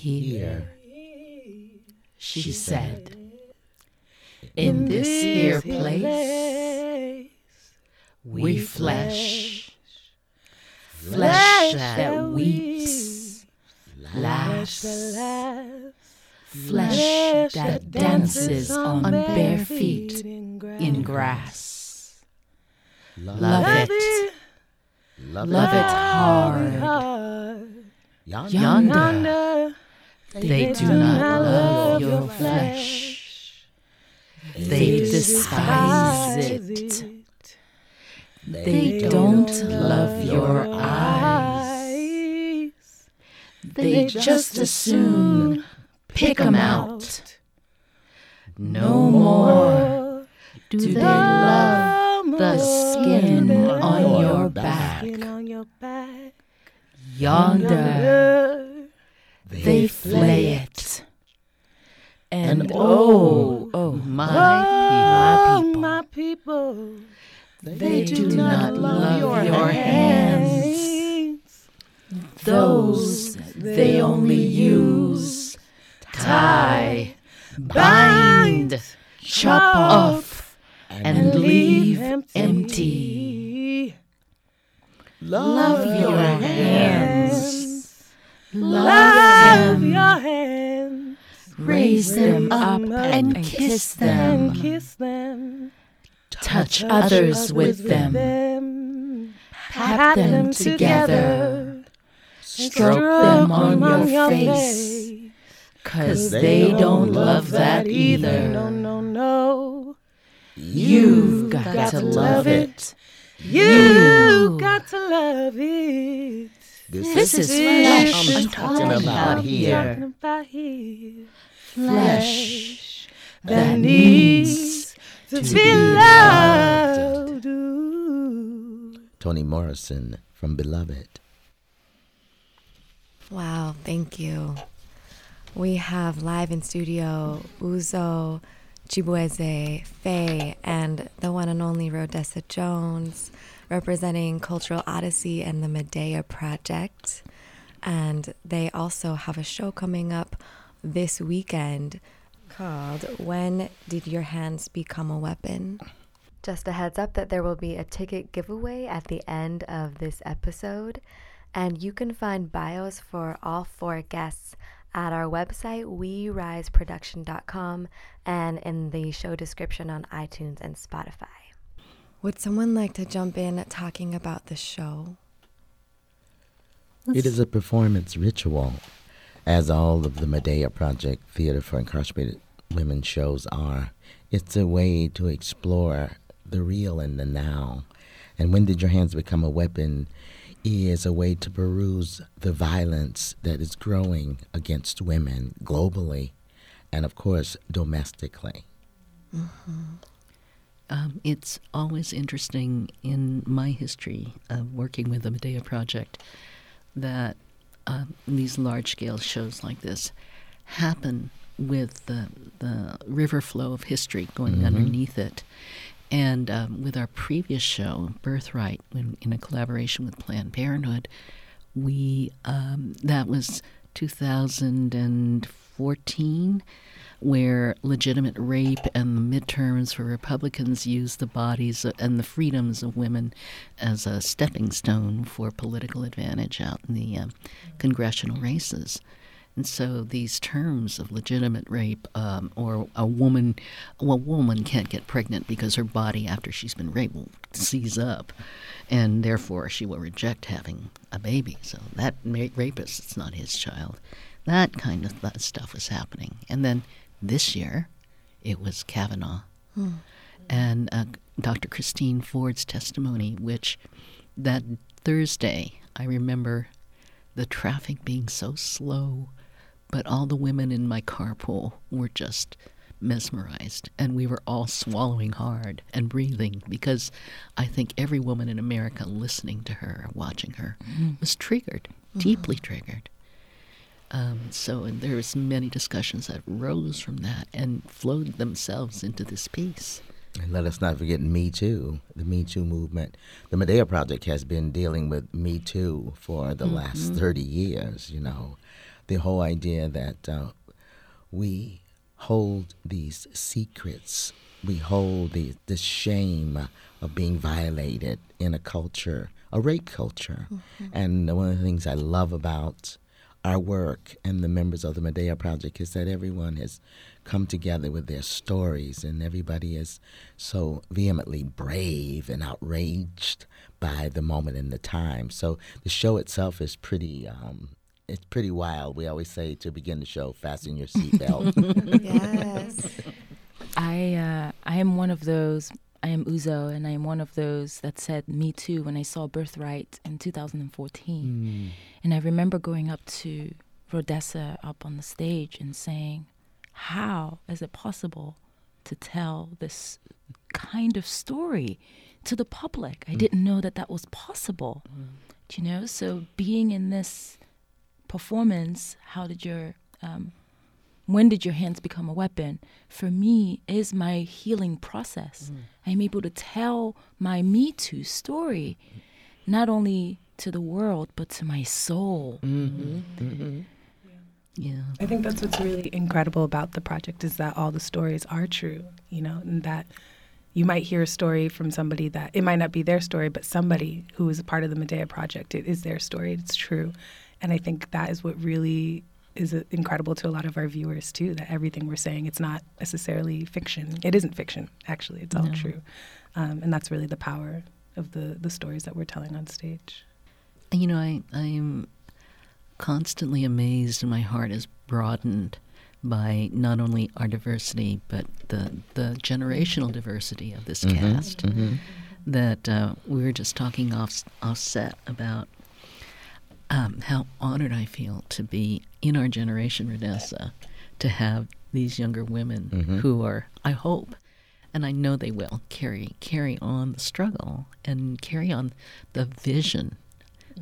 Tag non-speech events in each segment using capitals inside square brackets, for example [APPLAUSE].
Here, she said, in this here place, we flesh, flesh that weeps, laughs, flesh that dances on bare feet in grass. Love it, love it hard. Yonder, they do not love your flesh. They despise it. They don't love your eyes. They just as soon pick 'em out. No more do they love the skin on your back. Yonder, they flay it. And oh, oh, my people, my people, they do not love your hands. Those they only use, tie, bind, chop off, and leave empty. Love your hands. Love your hands, Raise them up and kiss them. kiss them, Touch others with them. them. Pat them together. Stroke them on your face. Cause they don't love that either. no, no. no. You've got to love it. You've got to love it. This is Flesh flesh um, I'm talking about Talking here. about here. Flesh that needs to be loved. Toni Morrison from Beloved. Wow, thank you. We have live in studio Uzo, Chibueze, Faye, and the one and only Rhodessa Jones representing Cultural Odyssey and the Medea Project. And they also have a show coming up this weekend called When Did Your Hands Become a Weapon? Just a heads up that there will be a ticket giveaway at the end of this episode. And you can find bios for all four guests at our website, WeRiseProduction.com, and in the show description on iTunes and Spotify. Would someone like to jump in at talking about the show? It is a performance ritual, as all of the Medea Project Theater for Incarcerated Women shows are. It's a way to explore the real and the now. And When Did Your Hands Become a Weapon is a way to peruse the violence that is growing against women globally and, of course, domestically. Mm-hmm. Um, it's always interesting in my history of working with the Medea Project that um, these large scale shows like this happen with the, the river flow of history going underneath it. And um, with our previous show, Birthright, when, in a collaboration with Planned Parenthood, we um, that was 2014 where legitimate rape and the midterms for Republicans used the bodies and the freedoms of women as a stepping stone for political advantage out in the um, congressional races. And so these terms of legitimate rape, um, or a woman, well, a woman can't get pregnant because her body, after she's been raped, will seize up, and therefore she will reject having a baby. So that rapist, it's not his child. That kind of th- stuff was happening. And then this year, it was Kavanaugh, and uh, Dr. Christine Ford's testimony, which that Thursday, I remember the traffic being so slow, but all the women in my carpool were just mesmerized, and we were all swallowing hard and breathing because I think every woman in America listening to her, watching her, was triggered, deeply triggered. Um, so, and there was many discussions that rose from that and flowed themselves into this piece. And let us not forget Me Too, the Me Too movement. The Medea Project has been dealing with Me Too for the last 30 years, you know. The whole idea that uh, we hold these secrets, we hold the, the shame of being violated in a culture, a rape culture. Mm-hmm. And one of the things I love about our work and the members of the Medea Project is that everyone has come together with their stories, and everybody is so vehemently brave and outraged by the moment and the time. So the show itself is pretty. Um, it's pretty wild. We always say to begin the show, fasten your seatbelt. [LAUGHS] yes. I uh, I am one of those. I am Uzo, and I am one of those that said "Me Too" when I saw Birthright in 2014. Mm. And I remember going up to Rhodessa up on the stage and saying, "How is it possible to tell this kind of story to the public? I mm. didn't know that that was possible." Mm. You know, so being in this performance, how did your um, when did your hands become a weapon? For me, is my healing process. Mm. I'm able to tell my Me Too story, not only to the world, but to my soul. Mm-hmm. Mm-hmm. Yeah. I think that's what's really incredible about the project is that all the stories are true, you know, and that you might hear a story from somebody that it might not be their story, but somebody who is a part of the Medea project, it is their story, it's true. And I think that is what really is incredible to a lot of our viewers too that everything we're saying it's not necessarily fiction. It isn't fiction actually. It's all no. true. Um, and that's really the power of the the stories that we're telling on stage. You know i i'm constantly amazed and my heart is broadened by not only our diversity but the the generational diversity of this mm-hmm, cast. Mm-hmm. that uh, we were just talking off off set about um, how honored I feel to be in our generation, Rhodessa, to have these younger women mm-hmm. who are, I hope, and I know they will carry carry on the struggle and carry on the vision,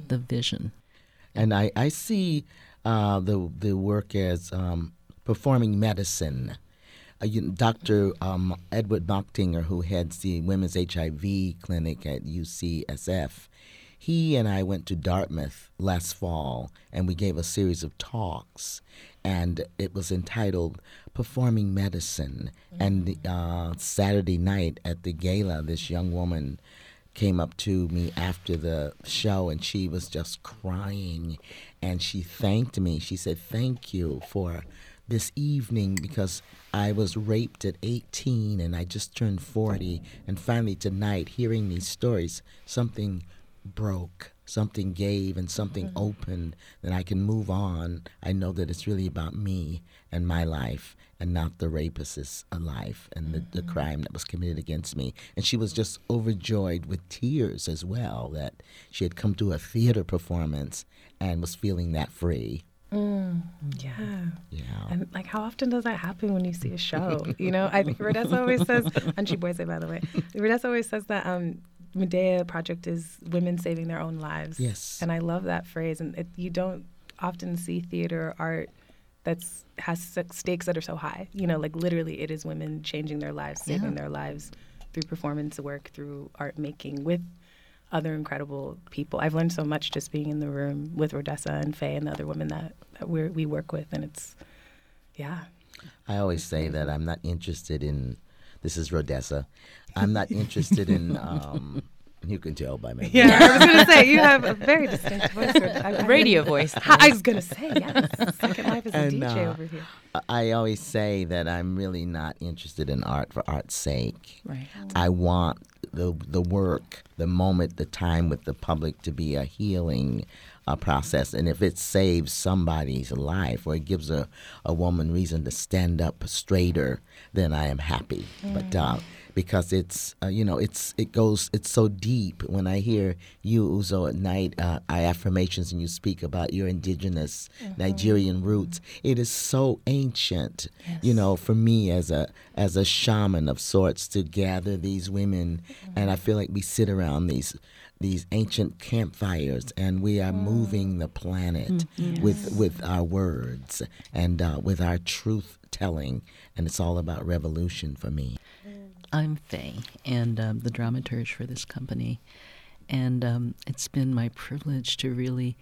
the vision. And I I see uh, the the work as um, performing medicine. Uh, you, Dr. Um, Edward Machtinger, who heads the Women's HIV Clinic at UCSF, he and I went to Dartmouth last fall and we gave a series of talks, and it was entitled Performing Medicine. Mm-hmm. And uh, Saturday night at the gala, this young woman came up to me after the show and she was just crying and she thanked me. She said, Thank you for this evening because I was raped at 18 and I just turned 40. And finally, tonight, hearing these stories, something broke, something gave, and something mm-hmm. opened, then I can move on. I know that it's really about me and my life and not the rapist's life and the, mm-hmm. the crime that was committed against me. And she was just overjoyed with tears as well that she had come to a theater performance and was feeling that free. Mm, yeah. Yeah. And like, how often does that happen when you see a show? [LAUGHS] you know, I think Rhodessa always says, and Boise, by the way, Rhodessa always says that um, Medea project is women saving their own lives. Yes. And I love that phrase. And it, you don't often see theater art that's has stakes that are so high. You know, like literally, it is women changing their lives, saving yeah. their lives through performance work, through art making with other incredible people. I've learned so much just being in the room with Rhodessa and Faye and the other women that, that we we work with, and it's yeah. I always say that I'm not interested in this is Rhodessa. I'm not interested in. [LAUGHS] Um, you can tell by my yeah. I was gonna say you have a very [LAUGHS] distinct voice, I, radio voice. I was gonna say yes. Second Life is a and, DJ uh, over here. I always say that I'm really not interested in art for art's sake. Right. I want the the work, the moment, the time with the public to be a healing uh, process. And if it saves somebody's life or it gives a, a woman reason to stand up straighter, then I am happy. Mm. But uh, because it's uh, you know it's it goes it's so deep when I hear you Uzo at night uh, I affirmations and you speak about your indigenous mm-hmm. Nigerian roots it is so ancient yes. you know for me as a as a shaman of sorts to gather these women mm-hmm. and I feel like we sit around these these ancient campfires, and we are moving the planet mm, yes. with with our words and uh, with our truth telling, and it's all about revolution for me. I'm Faye, and um, the dramaturge for this company, and um, it's been my privilege to really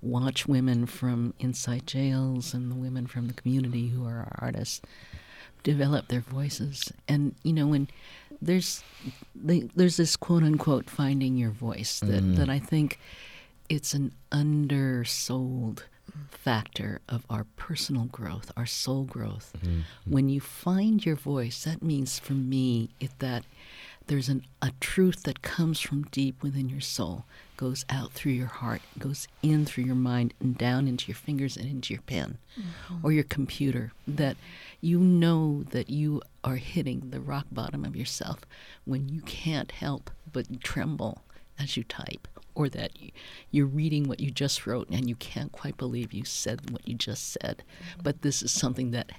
watch women from inside jails and the women from the community who are our artists develop their voices. And you know, when there's there's this quote unquote finding your voice that mm. that I think it's an undersold factor of our personal growth, our soul growth. Mm-hmm. When you find your voice, that means for me it, that there's an, a truth that comes from deep within your soul, goes out through your heart, goes in through your mind and down into your fingers and into your pen mm-hmm. or your computer. That you know that you are hitting the rock bottom of yourself when you can't help but tremble as you type or that you're reading what you just wrote and you can't quite believe you said what you just said. Mm-hmm. But this is something that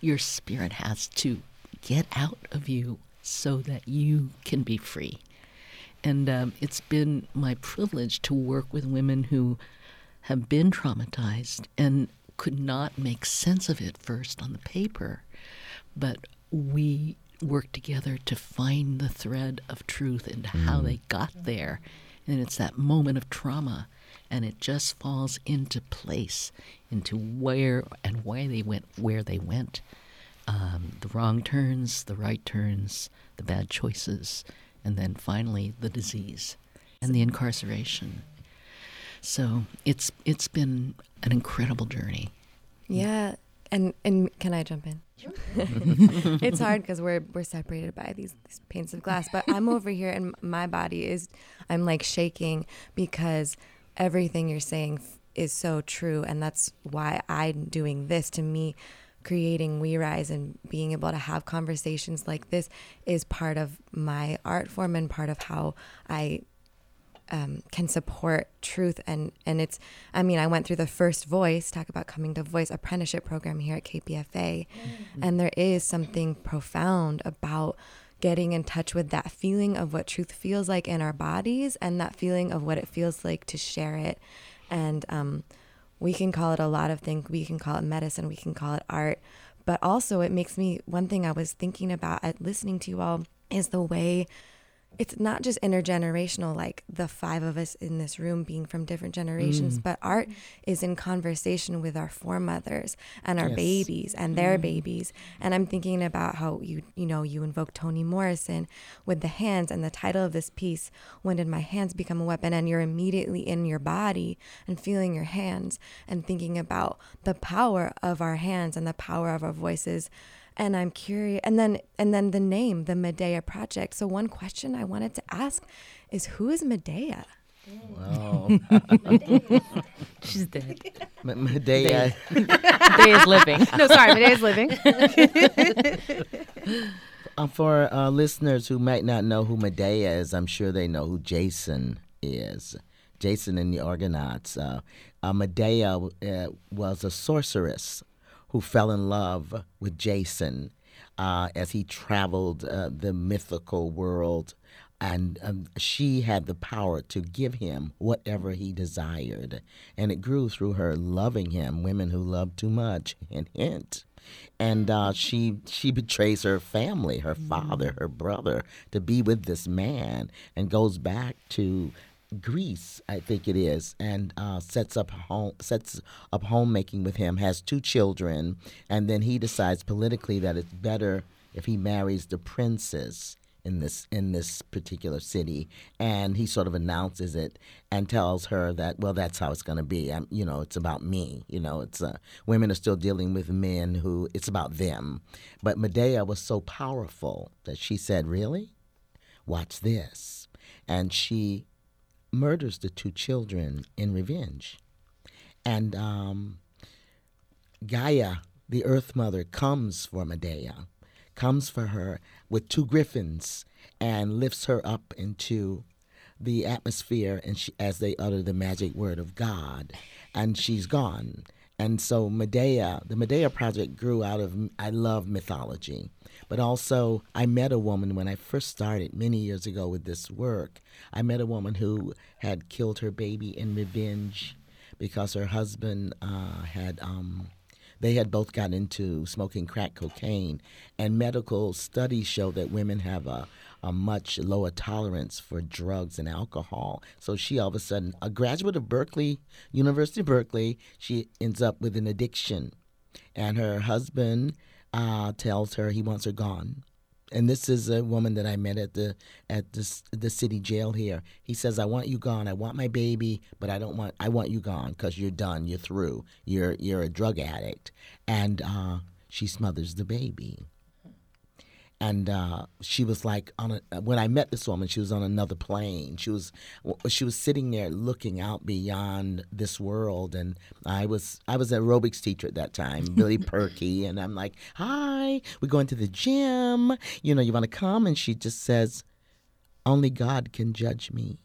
your spirit has to get out of you so that you can be free. And um, it's been my privilege to work with women who have been traumatized and could not make sense of it first on the paper. But we work together to find the thread of truth and mm. how they got there. And it's that moment of trauma, and it just falls into place, into where and why they went where they went. Um, the wrong turns, the right turns, the bad choices, and then finally the disease and the incarceration. So it's it's been an incredible journey. Yeah, and and can I jump in? [LAUGHS] it's hard because we're we're separated by these, these panes of glass. But I'm over here, and my body is I'm like shaking because everything you're saying is so true, and that's why I'm doing this. To me, creating We Rise and being able to have conversations like this is part of my art form and part of how I um, can support truth. And and it's I mean I went through the first voice talk about coming to voice apprenticeship program here at KPFA mm-hmm. and there is something profound about getting in touch with that feeling of what truth feels like in our bodies and that feeling of what it feels like to share it. And um, we can call it a lot of things. We can call it medicine, we can call it art. But also, it makes me one thing I was thinking about at listening to you all is the way it's not just intergenerational, like the five of us in this room being from different generations, mm. but art is in conversation with our foremothers and our yes. babies and their mm. babies. And I'm thinking about how you, you know, you invoke Toni Morrison with the hands and the title of this piece, When Did My Hands Become a Weapon? And you're immediately in your body and feeling your hands and thinking about the power of our hands and the power of our voices and I'm curious and then and then the name the Medea project so one question I wanted to ask is who is Medea Wow. She's dead. [LAUGHS] M- Medea. Medea is living. [LAUGHS] No, sorry, Medea is living. uh, [LAUGHS] for uh, listeners who might not know who Medea is, I'm sure they know who Jason is. Jason and the Argonauts. Uh, uh Medea uh, was a sorceress who fell in love with Jason uh, as he traveled uh, the mythical world. And um, she had the power to give him whatever he desired. And it grew through her loving him, women who love too much, hint, hint. And uh, she she betrays her family, her father, her brother, to be with this man, and goes back to Greece, I think it is, and uh, sets up home sets up homemaking with him. Has two children, and then he decides politically that it's better if he marries the princess in this in this particular city, and he sort of announces it and tells her that well, that's how it's going to be. I'm, you know, it's about me. You know, it's uh, women are still dealing with men who it's about them. But Medea was so powerful that she said, "Really, watch this," and she murders the two children in revenge. And um, Gaia, the Earth Mother, comes for Medea, comes for her with two griffins and lifts her up into the atmosphere and she, as they utter the magic word of God, and she's gone. And so Medea, the Medea project grew out of I love mythology. But also, I met a woman when I first started many years ago with this work. I met a woman who had killed her baby in revenge because her husband uh, had um, they had both got into smoking crack cocaine, and medical studies show that women have a a much lower tolerance for drugs and alcohol. So she all of a sudden, a graduate of Berkeley, University of Berkeley, she ends up with an addiction. And her husband uh, tells her he wants her gone. And this is a woman that I met at the at the the city jail here. He says, "I want you gone. I want my baby, but I don't want. I want you gone because you're done. You're through. You're you're a drug addict." And uh, she smothers the baby and uh, she was like on a, when I met this woman, she was on another plane. She was she was sitting there looking out beyond this world, and I was I was an aerobics teacher at that time, Billy [LAUGHS] Perky, and I'm like, "Hi, we're going to the gym. You know, you want to come?" And she just says, "Only God can judge me.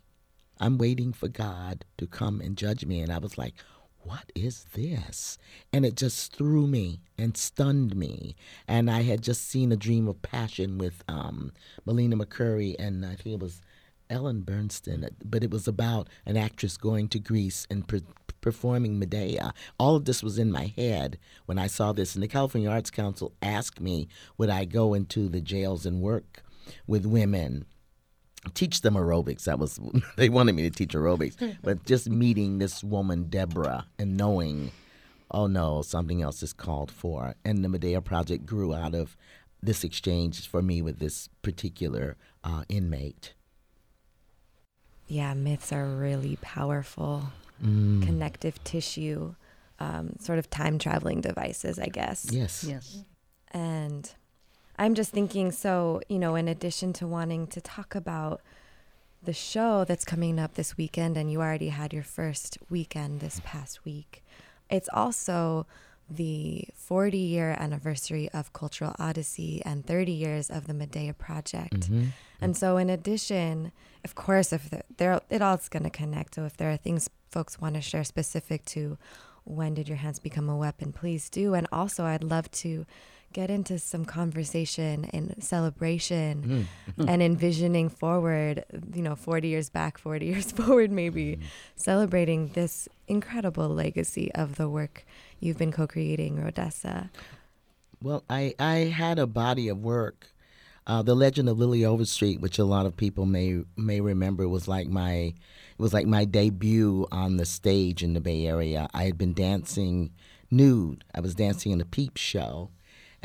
I'm waiting for God to come and judge me." And I was like, what is this? And it just threw me and stunned me. And I had just seen a dream of passion with um, Melina Mercouri and I think it was Ellen Burstyn, but it was about an actress going to Greece and per- performing Medea. All of this was in my head when I saw this. And the California Arts Council asked me, would I go into the jails and work with women? Teach them aerobics. That was [LAUGHS] they wanted me to teach aerobics, [LAUGHS] but just meeting this woman Deborah and knowing, oh no, something else is called for, and the Medea project grew out of this exchange for me with this particular uh, inmate. Yeah, myths are really powerful, mm. connective tissue, um, sort of time traveling devices, I guess. Yes. Yes. And I'm just thinking so, you know, in addition to wanting to talk about the show that's coming up this weekend, and you already had your first weekend this past week, it's also the 40 year anniversary of Cultural Odyssey and 30 years of the Medea Project. Mm-hmm. And so, in addition, of course, if there, it all's going to connect. So, if there are things folks want to share specific to when did your hands become a weapon, please do. And also, I'd love to get into some conversation and celebration mm. and envisioning forward, you know, 40 years back, 40 years [LAUGHS] forward, maybe mm. celebrating this incredible legacy of the work you've been co creating, Rhodessa. Well, I, I had a body of work. Uh, the Legend of Lily Overstreet, which a lot of people may may remember, was like my it was like my debut on the stage in the Bay Area. I had been dancing nude. I was dancing in a peep show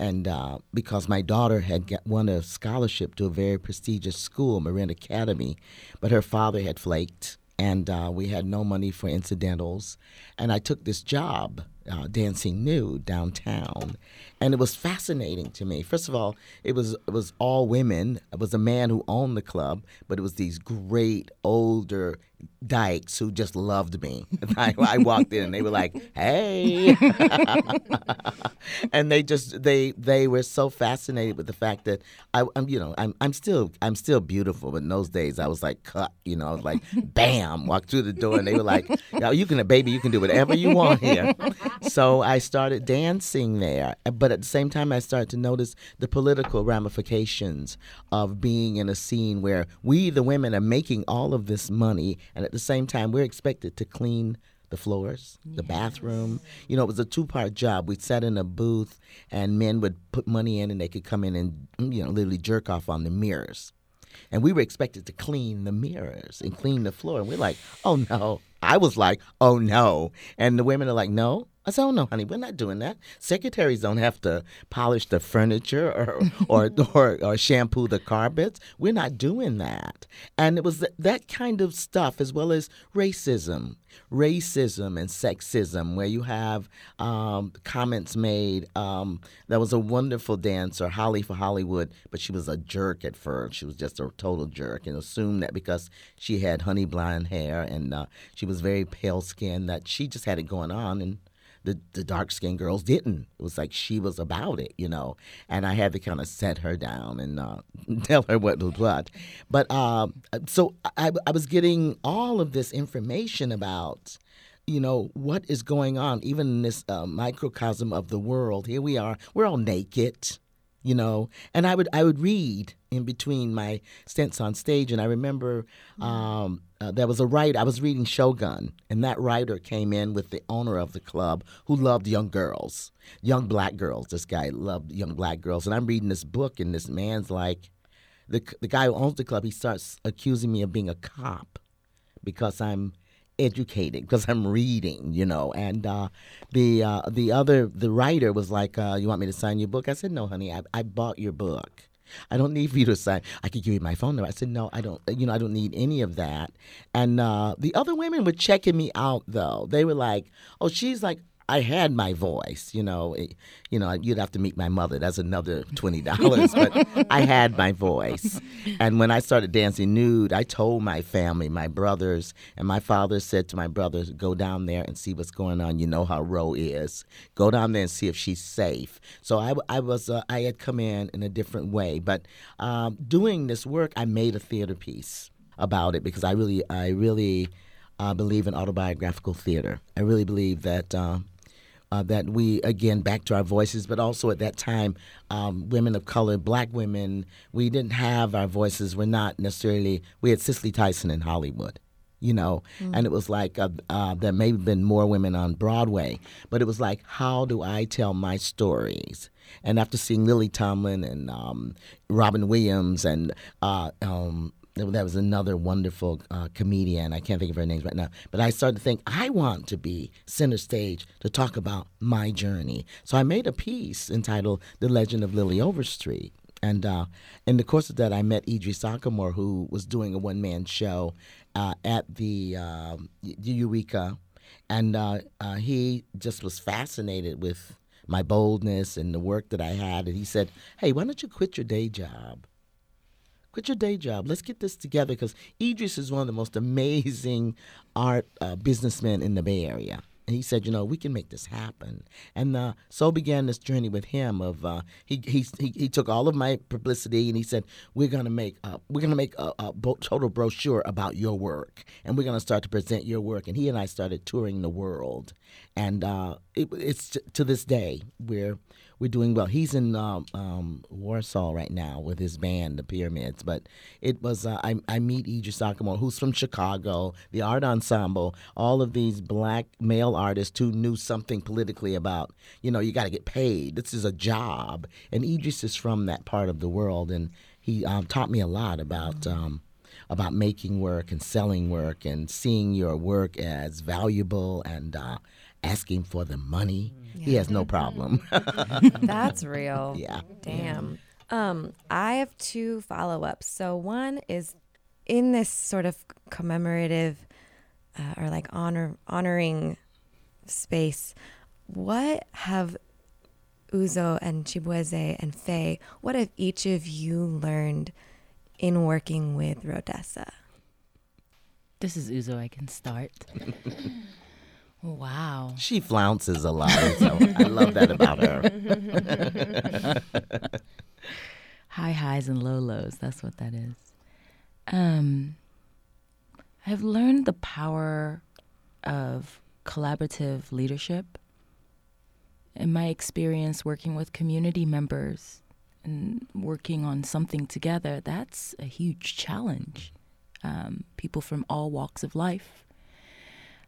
and uh, because my daughter had won a scholarship to a very prestigious school, Marin Academy, but her father had flaked, and uh, we had no money for incidentals, and I took this job uh, dancing nude downtown, and it was fascinating to me. First of all, it was it was all women. It was a man who owned the club, but it was these great older dykes who just loved me. [LAUGHS] I, I, walked in and they were like, "Hey," [LAUGHS] and they just they they were so fascinated with the fact that I, am you know I'm I'm still I'm still beautiful, but in those days I was like cut, you know, I was like bam, walked through the door and they were like, "Yo, you can, baby, you can do whatever you want here." So I started dancing there, but at the same time I started to notice the political ramifications of being in a scene where we the women are making all of this money and at the same time, we're expected to clean the floors, the yes. bathroom. You know, it was a two part job. We'd sat in a booth, and men would put money in, and they could come in and, mm, you know, literally jerk off on the mirrors. And we were expected to clean the mirrors and clean the floor. And we're like, oh no. I was like, oh no. And the women are like, no, I said, "Oh no, honey, we're not doing that. Secretaries don't have to polish the furniture or [LAUGHS] or, or, or shampoo the carpets. We're not doing that." And it was th- that kind of stuff, as well as racism, racism and sexism, where you have um, comments made. Um, was a wonderful dancer, Holly for Hollywood, but she was a jerk at first. She was just a total jerk, and assumed that because she had honey blonde hair and uh, she was very pale skinned, that she just had it going on and the, the dark skinned girls didn't. It was like she was about it, you know. And I had to kind of set her down and uh, [LAUGHS] tell her what was what. But uh, so I, I was getting all of this information about you know what is going on even in this uh, microcosm of the world here we are we're all naked you know. And I would I would read in between my stints on stage, and I remember um, uh, there was a writer. I was reading Shogun, and that writer came in with the owner of the club who loved young girls, young black girls. This guy loved young black girls, and I'm reading this book, and this man's like, the the guy who owns the club, he starts accusing me of being a cop because I'm educated because I'm reading, you know. And uh, the uh, the other the writer was like, uh, "You want me to sign your book?" I said, "No, honey, I, I bought your book. I don't need for you to sign. I could give you my phone number." I said, "No, I don't. You know, I don't need any of that." And uh, the other women were checking me out though. They were like, "Oh, she's like I had my voice, you know. It, you know, you'd have to meet my mother. That's another twenty dollars, but I had my voice. And when I started dancing nude, I told my family, my brothers, and my father said to my brothers, "Go down there and see what's going on. You know how Ro is. Go down there and see if she's safe." So I, I was, uh, I had come in in a different way, but um, doing this work, I made a theater piece about it because I really, I really. Uh, believe in autobiographical theater. I really believe that um, uh, that we again back to our voices, but also at that time, um, women of color, black women, we didn't have our voices. We're not necessarily. We had Cicely Tyson in Hollywood, you know, mm-hmm. and it was like uh, uh, there may have been more women on Broadway, but it was like, how do I tell my stories? And after seeing Lily Tomlin and um, Robin Williams and uh, um, that was another wonderful uh, comedian. I can't think of her names right now. But I started to think, I want to be center stage to talk about my journey. So I made a piece entitled The Legend of Lily Overstreet. And uh, in the course of that, I met Idris Ackamoor, who was doing a one man show uh, at the um, Eureka. And uh, uh, he just was fascinated with my boldness and the work that I had. And he said, Hey, why don't you quit your day job? Quit your day job. Let's get this together because Idris is one of the most amazing art uh, businessmen in the Bay Area. And he said, you know, we can make this happen. And uh, so began this journey with him. Of uh, he, he he he took all of my publicity and he said, we're gonna make uh, we're gonna make a, a total brochure about your work, and we're gonna start to present your work. And he and I started touring the world, and uh, it, it's to this day we're we're doing well. He's in um, um, Warsaw right now with his band, the Pyramids. But it was uh, I, I meet Idris Ackamoor, who's from Chicago, the Art Ensemble, all of these black male artists who knew something politically about, you know, you got to get paid. This is a job, and Idris is from that part of the world, and he um, taught me a lot about. Um, about making work and selling work and seeing your work as valuable and uh, asking for the money. Yeah. He has no problem. That's real. [LAUGHS] Yeah. Damn. Um, I have two follow ups. So one is in this sort of commemorative uh, or like honor honoring space. What have Uzo and Chibueze and Faye, what have each of you learned in working with Rhodessa? This is Uzo. I can start. [LAUGHS] Wow. She flounces a lot, so I love that about her. [LAUGHS] High highs and low lows, that's what that is. Um I've learned the power of collaborative leadership. In my experience working with community members and working on something together, that's a huge challenge. Um, people from all walks of life.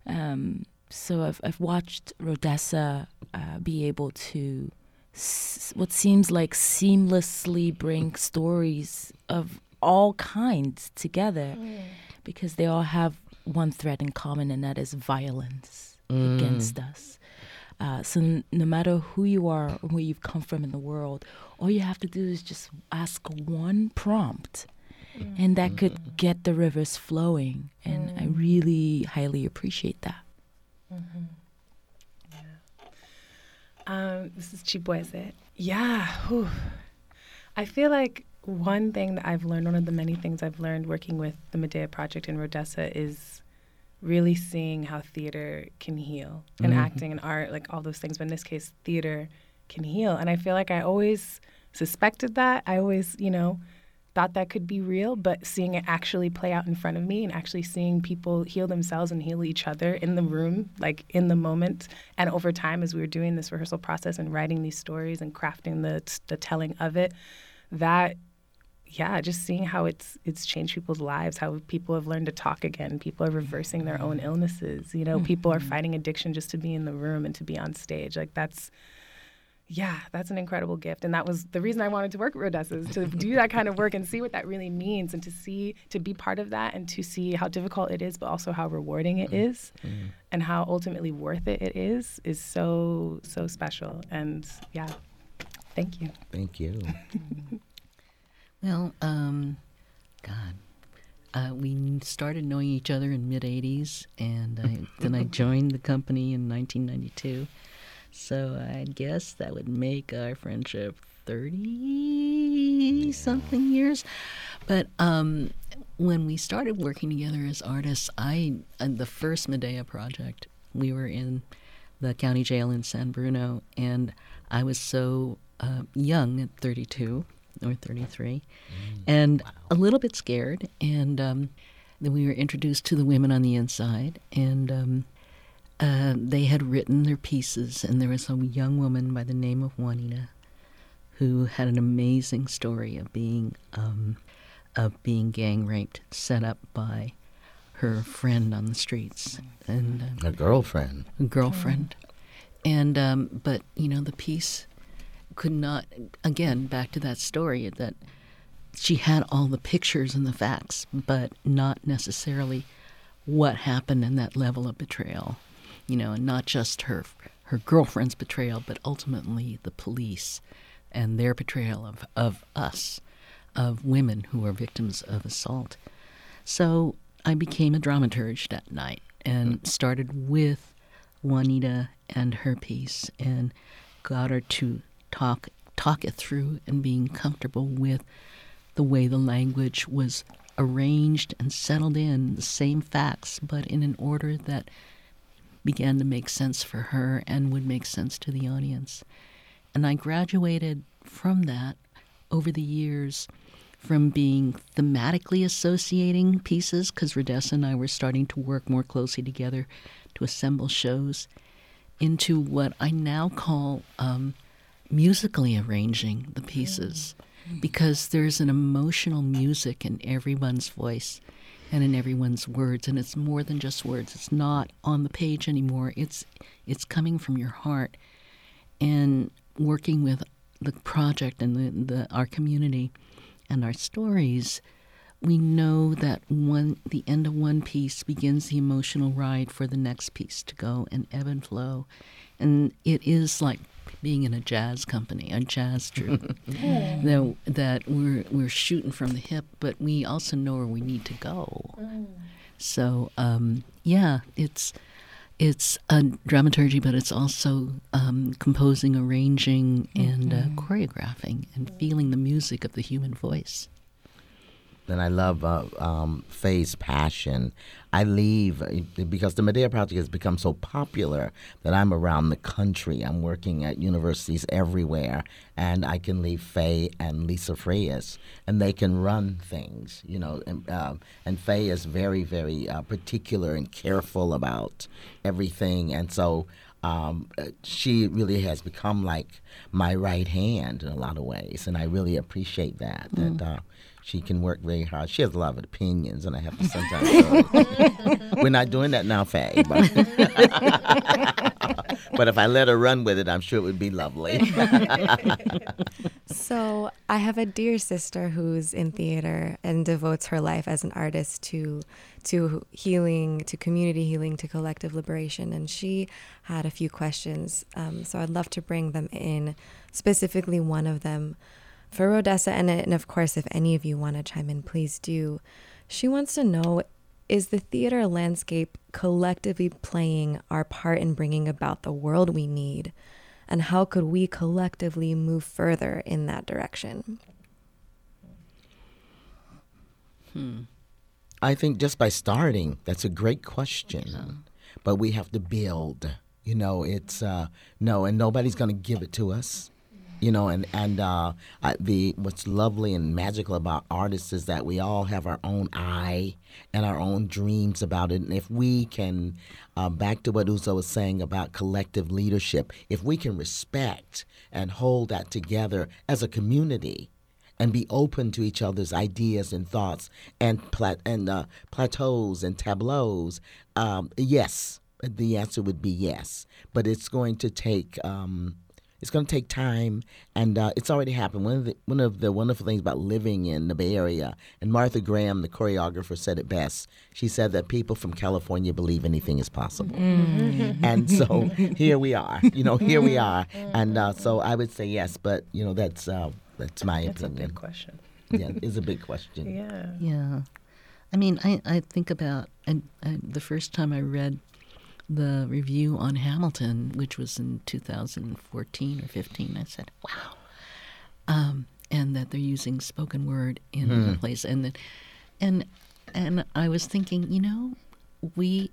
Um, so I've, I've watched Rhodessa uh, be able to s- what seems like seamlessly bring stories of all kinds together mm. because they all have one thread in common and that is violence mm. against us uh, so n- no matter who you are or where you've come from in the world all you have to do is just ask one prompt mm. and that could mm. get the rivers flowing and i mm. really highly appreciate that Mm-hmm. Yeah. Um, this is Chibueze. Yeah. Whew. I feel like one thing that I've learned, one of the many things I've learned working with the Medea Project in Rhodessa is really seeing how theater can heal and mm-hmm. acting and art, like all those things. But in this case, theater can heal. And I feel like I always suspected that. I always, you know, thought that could be real, but seeing it actually play out in front of me and actually seeing people heal themselves and heal each other in the room, like in the moment, and over time as we were doing this rehearsal process and writing these stories and crafting the the telling of it, that yeah, just seeing how it's it's changed people's lives, how people have learned to talk again, people are reversing their own illnesses, you know, mm-hmm. people are mm-hmm. fighting addiction just to be in the room and to be on stage. Like that's yeah, that's an incredible gift. And that was the reason I wanted to work at Rhodessa is to do that kind of work and see what that really means and to see, to be part of that and to see how difficult it is, but also how rewarding it mm-hmm. is mm-hmm. and how ultimately worth it it is, is so, so special. And yeah, thank you. Thank you. [LAUGHS] well, um, God. Uh, we started knowing each other in mid 80s, and I, then I [LAUGHS] joined the company in 1992 so I guess that would make our friendship 30 something years. But um, when we started working together as artists, I, uh, the first Medea project, we were in the county jail in San Bruno, and I was so uh, young at 32 or 33, mm, and wow. a little bit scared. And um, then we were introduced to the women on the inside, and um, uh, they had written their pieces, and there was a young woman by the name of Juanita who had an amazing story of being um, of being gang raped, set up by her friend on the streets and uh, a girlfriend, a girlfriend, and um, but you know the piece could not again back to that story that she had all the pictures and the facts, but not necessarily what happened in that level of betrayal you know, and not just her her girlfriend's betrayal, but ultimately the police and their betrayal of, of us, of women who are victims of assault. So I became a dramaturge that night and mm. started with Juanita and her piece and got her to talk talk it through and being comfortable with the way the language was arranged and settled in the same facts but in an order that began to make sense for her and would make sense to the audience. And I graduated from that over the years from being thematically associating pieces, because Rhodessa and I were starting to work more closely together to assemble shows, into what I now call um, musically arranging the pieces, mm-hmm. because there's an emotional music in everyone's voice and in everyone's words and it's more than just words. It's not on the page anymore. It's it's coming from your heart and working with the project and the, the our community and our stories. We know that one the end of one piece begins the emotional ride for the next piece to go and ebb and flow. And it is like being in a jazz company, a jazz [LAUGHS] troupe. that, that we're we're shooting from the hip, but we also know where we need to go. Mm. So um, yeah, it's it's a dramaturgy, but it's also um, composing, arranging, and uh, mm-hmm. choreographing, and feeling the music of the human voice and I love uh, um, Faye's passion. I leave uh, because the Medea Project has become so popular that I'm around the country. I'm working at universities everywhere, and I can leave Faye and Lisa Freyes, and they can run things, you know. And, uh, and Faye is very, very uh, particular and careful about everything, and so um, uh, she really has become like my right hand in a lot of ways, and I really appreciate that. Mm. That uh, she can work very hard. She has a lot of opinions, and I have to sometimes. we're not doing that now, Faye. But, [LAUGHS] but if I let her run with it, I'm sure it would be lovely. so I have a dear sister who's in theater and devotes her life as an artist to to healing, to community healing, to collective liberation, and she had a few questions. Um, so I'd love to bring them in. Specifically, one of them for Rodessa, and, and of course, if any of you want to chime in, please do. She wants to know is the theater landscape collectively playing our part in bringing about the world we need? And how could we collectively move further in that direction? Hmm. I think just by starting, that's a great question. Yeah. But we have to build. You know, it's uh, no, and nobody's going to give it to us you know and and uh, the what's lovely and magical about artists is that we all have our own eye and our own dreams about it. And if we can uh, back to what Uzo was saying about collective leadership if we can respect and hold that together as a community and be open to each other's ideas and thoughts and plat- and uh, plateaus and tableaus um, yes the answer would be yes. But it's going to take um, it's going to take time, and uh, it's already happened. One of the one of the wonderful things about living in the Bay Area, and Martha Graham, the choreographer, said it best. She said that people from California believe anything is possible, mm-hmm. and so [LAUGHS] here we are. You know, here we are, and uh, so I would say yes, but you know that's uh, that's my that's opinion. That's a big question. [LAUGHS] yeah, it's a big question. Yeah. Yeah. I mean, I, I think about and, and the first time I read the review on Hamilton, which was in 2014 or 15, I said, "Wow," um, and that they're using spoken word in mm. the place, and that, and and I was thinking, you know, we,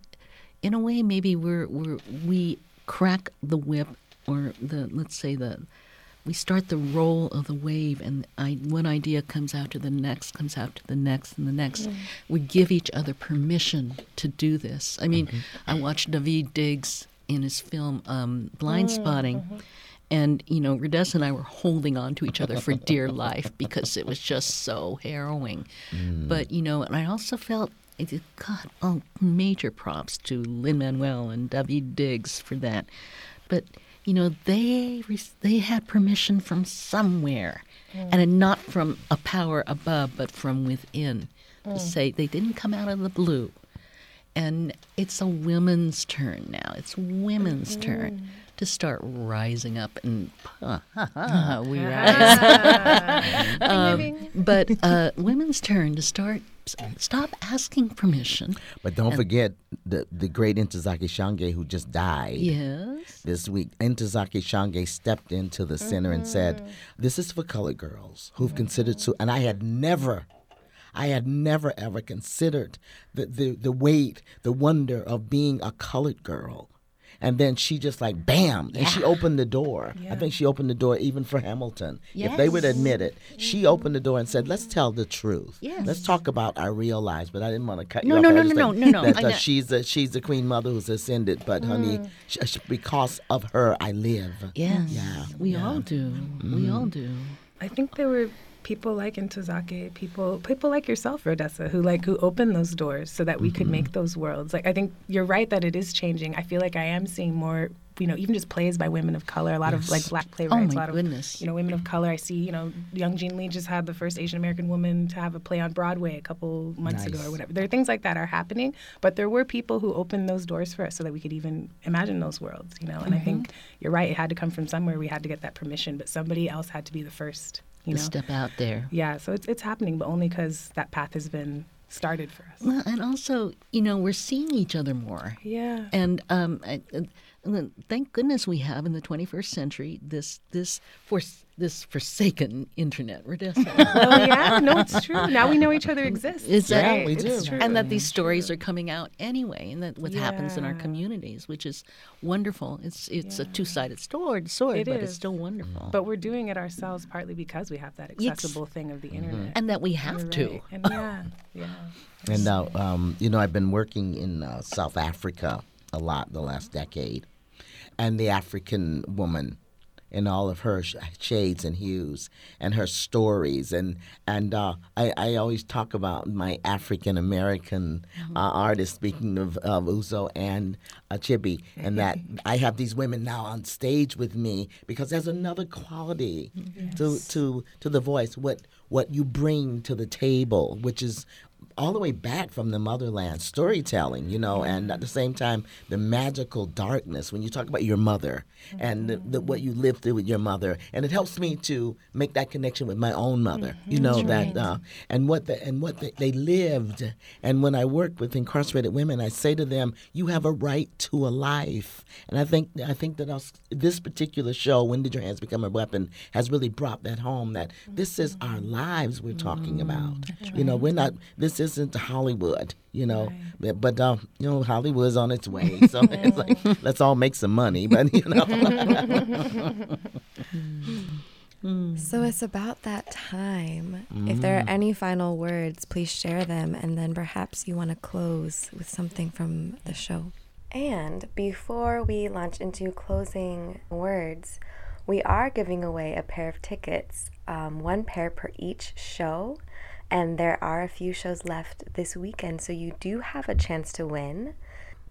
in a way, maybe we're we're we crack the whip or the let's say the we start the roll of the wave and I, one idea comes out to the next comes out to the next and the next mm. we give each other permission to do this i mean mm-hmm. i watched Daveed Diggs in his film um, Blindspotting mm-hmm. and you know Rhodessa and i were holding on to each other for dear [LAUGHS] life because it was just so harrowing mm. but you know and i also felt God, oh, major props to Lin Manuel and Daveed Diggs for that. But you know, they they had permission from somewhere, mm. and not from a power above, but from within, mm. to say they didn't come out of the blue. And it's a women's turn now. It's women's mm. turn to start rising up and uh, [LAUGHS] we [LAUGHS] rise. um, but uh, women's turn to start stop asking permission. But don't and, forget the the great Ntozake Shange who just died. Yes. This week, Ntozake Shange stepped into the center mm-hmm. and said, mm-hmm. "This is for colored girls who've mm-hmm. considered to." And I had never. I had never ever considered the, the, the weight, the wonder of being a colored girl and then she just like bam, yeah. and she opened the door. Yeah. I think she opened the door even for Hamilton. Yes. If they would admit it, she opened the door and said, "Let's tell the truth. Yes. Let's talk about our real lives." But I didn't want to cut no, you no, off. No, no, no, no, no, no, no. She's the she's the queen mother who's ascended. But mm. honey, she, because of her, I live. Yes. Yeah. We yeah. all do. Mm. We all do. I think there were people like Ntozake, people people like yourself, Rhodessa, who like who open those doors so that we mm-hmm. could make those worlds. Like I think you're right that it is changing. I feel like I am seeing more you know, even just plays by women of color, a lot yes. of like black playwrights, oh a lot goodness. of you know, women of color. I see, you know, Young Jean Lee just had the first Asian American woman to have a play on Broadway a couple months nice. ago or whatever. There are things like that are happening, but there were people who opened those doors for us so that we could even imagine those worlds, you know. And mm-hmm. I think you're right, it had to come from somewhere. We had to get that permission, but somebody else had to be the first you know? step out there. Yeah, so it's it's happening, but only because that path has been started for us. Well, and also, you know, we're seeing each other more. Yeah. And um, I, thank goodness we have in the 21st century this this for this forsaken internet. oh [LAUGHS] yeah, no, it's true. Now we know each other exists. Is yeah, we do. And that these stories are coming out anyway, and that what yeah. happens in our communities, which is wonderful. It's it's yeah. a two sided sword, sword, it but is. it's still wonderful. But we're doing it ourselves partly because we have that accessible it's, thing of the internet, mm-hmm. and that we have You're to. And yeah, yeah. And now, um, you know, I've been working in uh, South Africa a lot the last decade, and the African woman in all of her shades and hues and her stories and and uh, I, I always talk about my African American mm-hmm. uh, artists speaking of, of Uzo and Chibi and that I have these women now on stage with me because there's another quality yes. to to to the voice what what you bring to the table which is all the way back from the motherland storytelling, you know, and at the same time, the magical darkness when you talk about your mother mm-hmm. and the, the, what you lived through with your mother. And it helps me to make that connection with my own mother, mm-hmm. you know, That's that, right. uh, and what, the, and what the, they lived. And when I work with incarcerated women, I say to them, you have a right to a life. And I think, I think that this particular show, When Did Your Hands Become a Weapon, has really brought that home that this is our lives we're talking about. Mm-hmm. You know, we're not, this is isn't Hollywood, you know. Right. But, uh, you know, Hollywood's on its way, [LAUGHS] so it's like let's all make some money. But you know, [LAUGHS] Mm. So it's about that time. Mm. If there are mm. any final words, please share them, and then perhaps you want to close with something from the show. And before we launch into closing words, we are giving away a pair of tickets, um, one pair per each show. And there are a few shows left this weekend, so you do have a chance to win.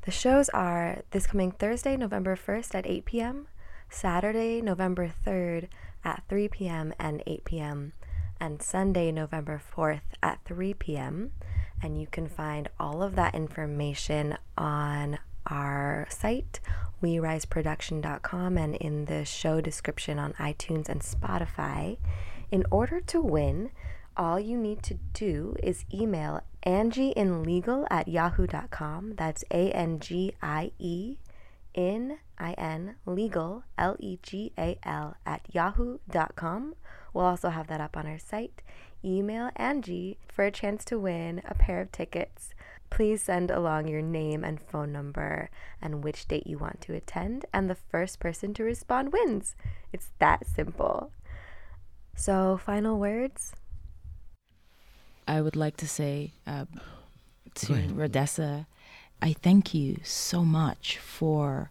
The shows are this coming Thursday, November 1st at 8 p.m., Saturday, November 3rd at 3 p.m. and 8 p.m., and Sunday, November 4th at 3 p.m. And you can find all of that information on our site, WeRiseProduction.com, and in the show description on iTunes and Spotify. In order to win, all you need to do is email angieinlegal at yahoo.com. That's A N G I E in I N legal L E G A L at yahoo.com. We'll also have that up on our site. Email Angie for a chance to win a pair of tickets. Please send along your name and phone number and which date you want to attend, and the first person to respond wins. It's that simple. So, final words? I would like to say uh, to Rhodessa, I thank you so much for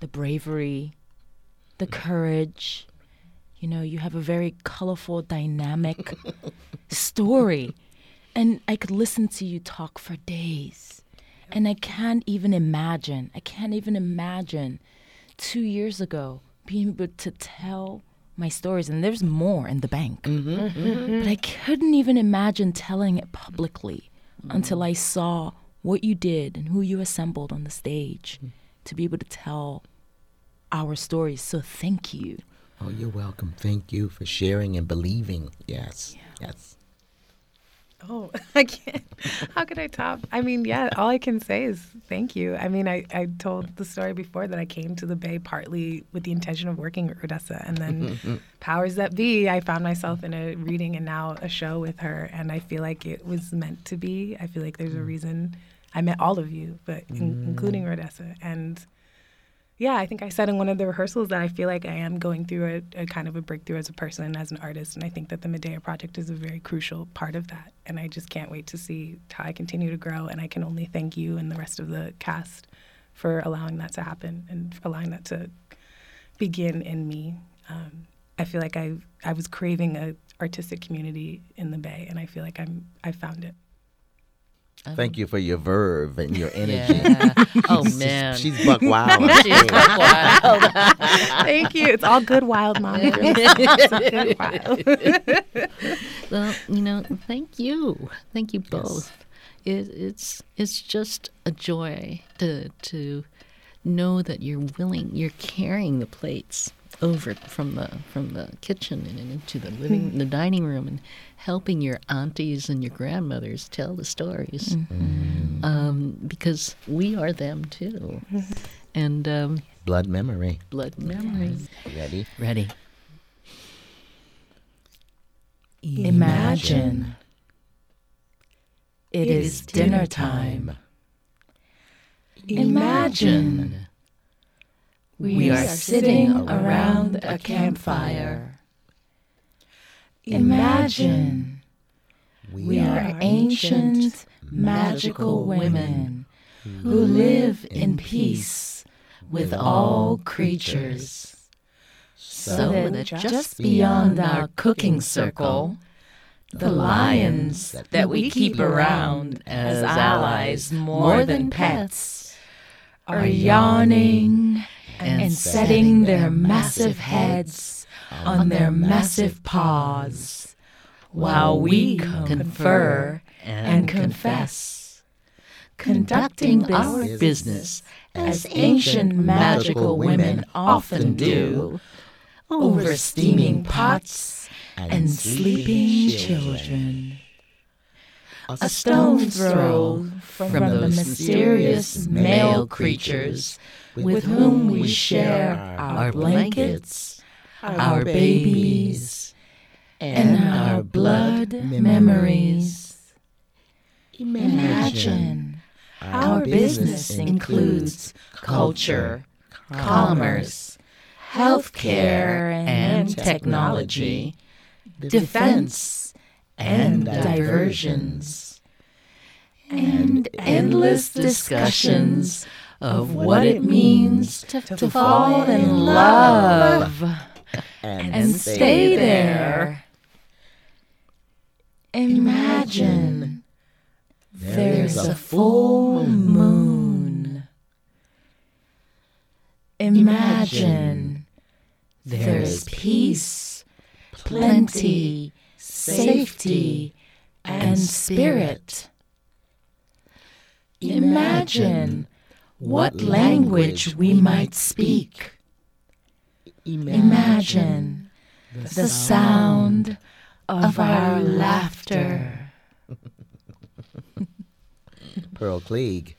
the bravery, the courage. You know, you have a very colorful, dynamic [LAUGHS] story. And I could listen to you talk for days. And I can't even imagine, I can't even imagine two years ago being able to tell my stories. And there's more in the bank. Mm-hmm, mm-hmm. But I couldn't even imagine telling it publicly mm-hmm. until I saw what you did and who you assembled on the stage mm. to be able to tell our stories. So thank you. Oh, you're welcome. Thank you for sharing and believing. Yes. Yeah. Yes. Oh, [LAUGHS] I can't. How could I top? I mean, yeah, all I can say is thank you. I mean, I, I told the story before that I came to the Bay partly with the intention of working with Rhodessa. And then, powers that be, I found myself in a reading and now a show with her. And I feel like it was meant to be. I feel like there's a mm. reason I met all of you, but in, mm. including Rhodessa. And yeah, I think I said in one of the rehearsals that I feel like I am going through a, a, kind of a breakthrough as a person as an artist. And I think that the Medea Project is a very crucial part of that. And I just can't wait to see how I continue to grow. And I can only thank you and the rest of the cast for allowing that to happen and allowing that to begin in me. Um, I feel like I I was craving a artistic community in the Bay, and I feel like I'm I found it. Thank you for your verve and your energy. Yeah. [LAUGHS] Oh [LAUGHS] man, she's, she's buck [LAUGHS] wild. she's buck wild. Thank you. It's all good wild, mom. good wild. well, you know, thank you, thank you both. Yes. It, it's it's just a joy to to know that you're willing, you're carrying the plates over from the from the kitchen and into the living mm-hmm. the dining room and helping your aunties and your grandmothers tell the stories. Mm-hmm. um, because we are them too. Mm-hmm. and um, blood memory. Blood memory. Yes. ready? Ready. Imagine. It is dinner time. imagine we are sitting around a campfire. Imagine we are ancient, magical women who live in peace with all creatures. So that just beyond our cooking circle, the lions that we keep around as allies more than pets are yawning and setting their massive heads on their massive paws, while we confer and confess, conducting our business as ancient magical women often do, over steaming pots and sleeping children. A stone's throw from the mysterious male creatures with whom we share our blankets, our babies, and our blood memories. Imagine our business includes culture, commerce, healthcare, and and technology, defense and diversions, and endless discussions of what it means to, to fall in love and, and stay there. Imagine there's a full moon. Imagine there's peace, plenty, safety, and spirit. Imagine what language we might speak. Imagine the sound of our laughter. [LAUGHS] Pearl Cleage.